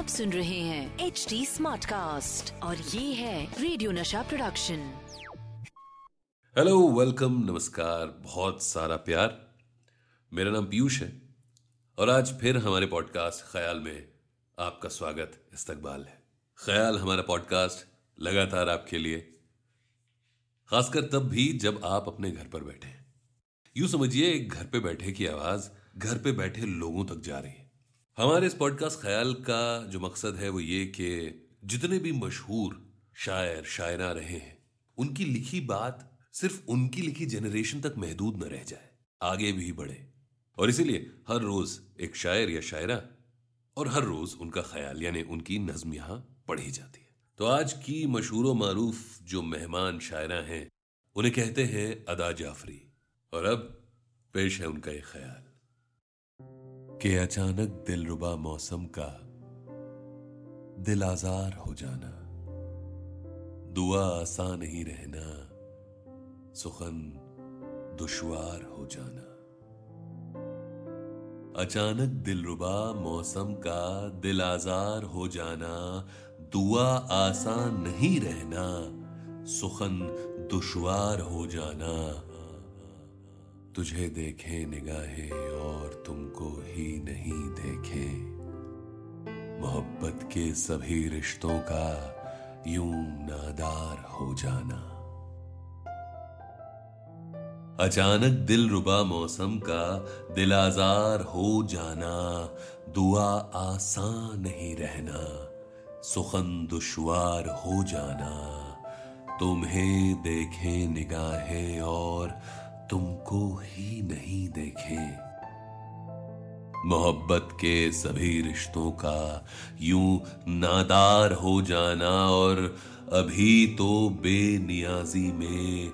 आप सुन रहे हैं एच डी स्मार्ट कास्ट और ये है radio Nasha production hello welcome नमस्कार, बहुत सारा प्यार। मेरा नाम पीयूष है और आज फिर हमारे पॉडकास्ट ख्याल में आपका स्वागत इस्तकबाल है। ख्याल हमारा पॉडकास्ट लगातार आपके लिए, खासकर तब भी जब आप अपने घर पर बैठे। यूँ समझिए, घर पे बैठे की आवाज़, घर पे बैठे लोगों तक जा रही है। हमारे इस पॉडकास्ट ख्याल का जो मकसद है वो ये कि जितने भी मशहूर शायर, शायरा रहे हैं, उनकी लिखी बात सिर्फ़ उनकी लिखी जनरेशन तक महदूद न रह जाए, आगे भी बढ़े। और इसीलिए हर रोज एक शायर या शायरा और हर रोज उनका ख्याल, यानी उनकी नज्म यहाँ पढ़ी जाती है। तो आज की मशहूर मारूफ जो मेहमान, शायरा हैं, उन्हें कहते हैं अदा जाफरी। और अब पेश है उनका एक ख्याल। कि अचानक दिलरुबा मौसम का दिल आजार हो जाना। दुआ आसान नहीं रहना, सुखन दुश्वार हो जाना। अचानक दिलरुबा मौसम का दिल आजार हो जाना, दुआ आसान नहीं रहना, सुखन दुश्वार हो जाना। तुझे देखे निगाहें और तुमको ही नहीं देखे। मोहब्बत के सभी रिश्तों का यूँ नादार हो जाना। अचानक दिल रुबा मौसम का दिल आजार हो जाना। दुआ आसान नहीं रहना सुखन दुश्वार हो जाना। तुम्हें देखे निगाहें और तुमको ही नहीं देखे। मोहब्बत के सभी रिश्तों का यूँ नादार हो जाना और अभी तो बेनियाजी में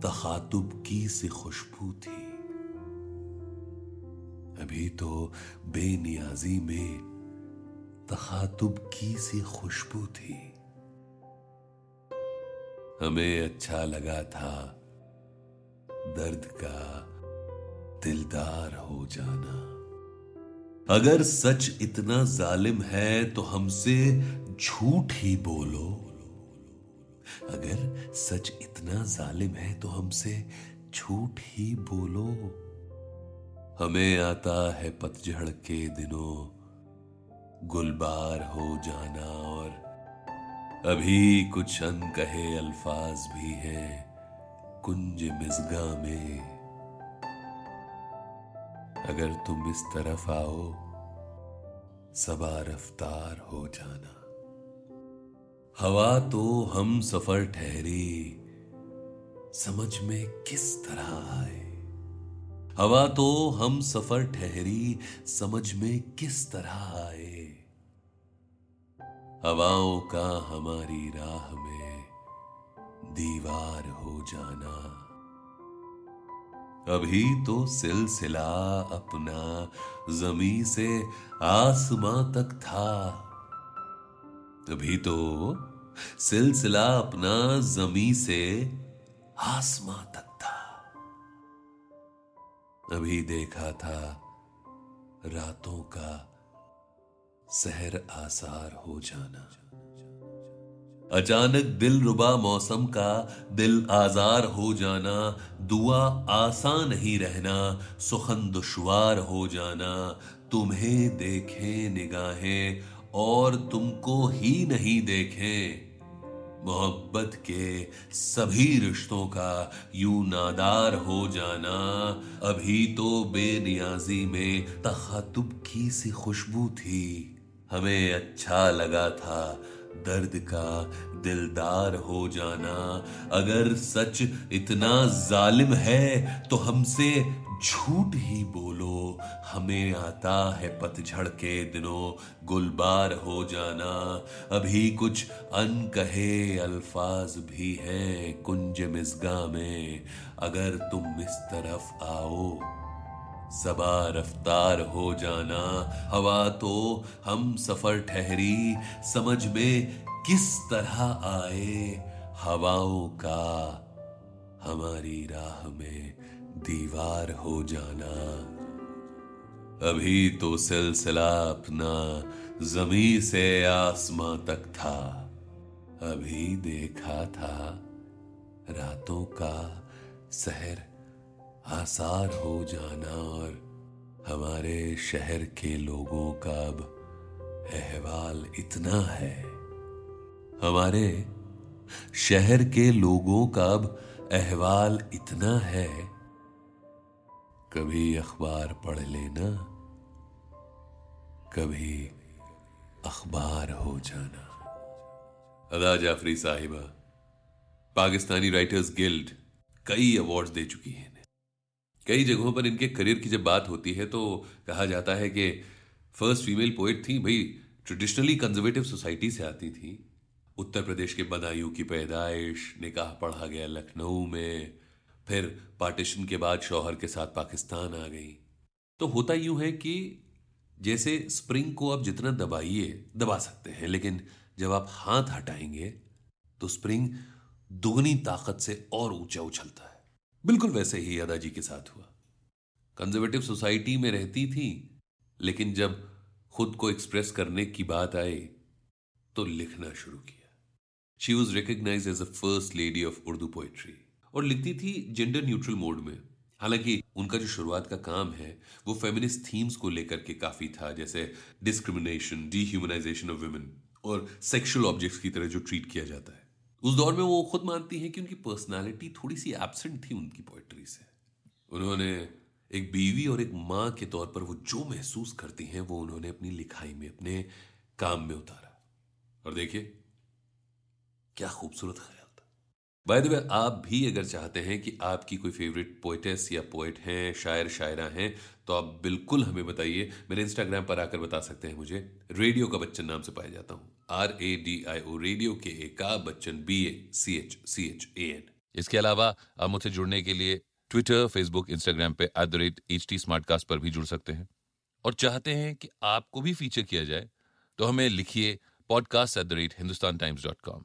तखातुब की सी खुशबू थी। अभी तो बेनियाजी में तखातुब की सी खुशबू थी। हमें अच्छा लगा था दर्द का दिलदार हो जाना। अगर सच इतना जालिम है तो हमसे झूठ ही बोलो। अगर सच इतना जालिम है तो हमसे झूठ ही बोलो। हमें आता है पतझड़ के दिनों, गुलबार हो जाना। और अभी कुछ अनकहे अल्फाज भी हैं। कुंज मिजगा में। अगर तुम इस तरफ़ आओ, सबा रफ्तार हो जाना। हवा तो हम सफ़र ठहरी, समझ में किस तरह आए। हवा तो हम सफ़र ठहरी, समझ में किस तरह आए। हवाओं का हमारी राह में दीवार हो जाना। अभी तो सिलसिला अपना, जमी से आसमां तक था। अभी तो सिलसिला अपना, जमी से आसमां तक था। अभी देखा था रातों का सहर आसार हो जाना। अचानक दिल रुबा मौसम का, दिल आजार हो जाना, दुआ आसान नहीं रहना सुखन दुश्वार हो जाना, तुम्हें देखे निगाहें, और तुमको ही नहीं देखें। मोहब्बत के सभी रिश्तों का यू नादार हो जाना, अभी तो बेनियाजी में तखातुब की सी खुशबू थी। हमें अच्छा लगा था दर्द का दिलदार हो जाना। अगर सच इतना जालिम है तो हमसे झूठ ही बोलो। हमें आता है पतझड़ के दिनों गुलबार हो जाना। अभी कुछ अनकहे अल्फाज भी हैं कुंज मिसगा में। अगर तुम इस तरफ़ आओ सबा रफ्तार हो जाना। हवा तो हम सफ़र ठहरी, समझ में किस तरह आए। हवाओं का हमारी राह में दीवार हो जाना। अभी तो सिलसिला अपना जमी से आसमां तक था। अभी देखा था रातों का सहर आसार हो जाना और हमारे शहर के लोगों का अब अहवाल इतना है। हमारे शहर के लोगों का अब अहवाल इतना है। कभी अखबार पढ़ लेना, कभी अखबार हो जाना। अदा जाफरी साहिबा, पाकिस्तानी राइटर्स गिल्ड कई अवार्ड्स दे चुकी है। कई जगहों पर इनके करियर की जब बात होती है तो कहा जाता है कि फ़र्स्ट फीमेल पोइट थी, भाई ट्रेडिशनली कंजर्वेटिव सोसाइटी से आती थी। उत्तर प्रदेश के बदायूं की पैदाइश, निकाह पढ़ा गया लखनऊ में, फिर पार्टीशन के बाद शौहर के साथ पाकिस्तान आ गई। तो होता यूँ है कि जैसे स्प्रिंग को आप जितना दबाइए, दबा सकते हैं, लेकिन जब आप हाथ हटाएँगे तो स्प्रिंग दुगनी ताकत से और ऊँचा उछलता है। बिल्कुल वैसे ही अदा जी के साथ हुआ। कंजर्वेटिव सोसाइटी में रहती थी, लेकिन जब खुद को एक्सप्रेस करने की बात आई तो लिखना शुरू किया। She was recognise as a first lady of Urdu poetry और लिखती थी जेंडर न्यूट्रल मोड में। हालाँकि उनका जो शुरुआत का काम है, वो फेमिनिस्ट थीम्स को लेकर के काफ़ी था, जैसे डिस्क्रिमिनेशन डीह्यूमनाइजेशन ऑफ़ वुमेन और सेक्सुअल ऑब्जेक्ट्स की तरह जो ट्रीट किया जाता है। उस दौर में वो खुद मानती हैं कि उनकी पर्सनालिटी थोड़ी सी एबसेंट थी उनकी पोइट्री से। उन्होंने एक बीवी और एक माँ के तौर पर वो जो महसूस करती हैं, वो उन्होंने अपनी लिखाई में, अपने काम में उतारा। और देखिए, क्या खूबसूरत था बाय द वे आप भी अगर चाहते हैं कि आपकी कोई फेवरेट पोइटेस या पोइट हैं, शायर, शायरा हैं तो आप बिल्कुल हमें बताइए। मेरे इंस्टाग्राम पर आकर बता सकते हैं मुझे। रेडियो का बच्चन नाम से पाया जाता हूँ। R A D I O radio के ए का Bachchan B A C H C H A N इसके अलावा आप मुझसे जुड़ने के लिए ट्विटर फेसबुक इंस्टाग्राम पे at the rate H T पर भी जुड़ सकते हैं। और चाहते हैं कि आपको भी फीचर किया जाए तो हमें लिखिए podcast at the rate Hindustan Times dot com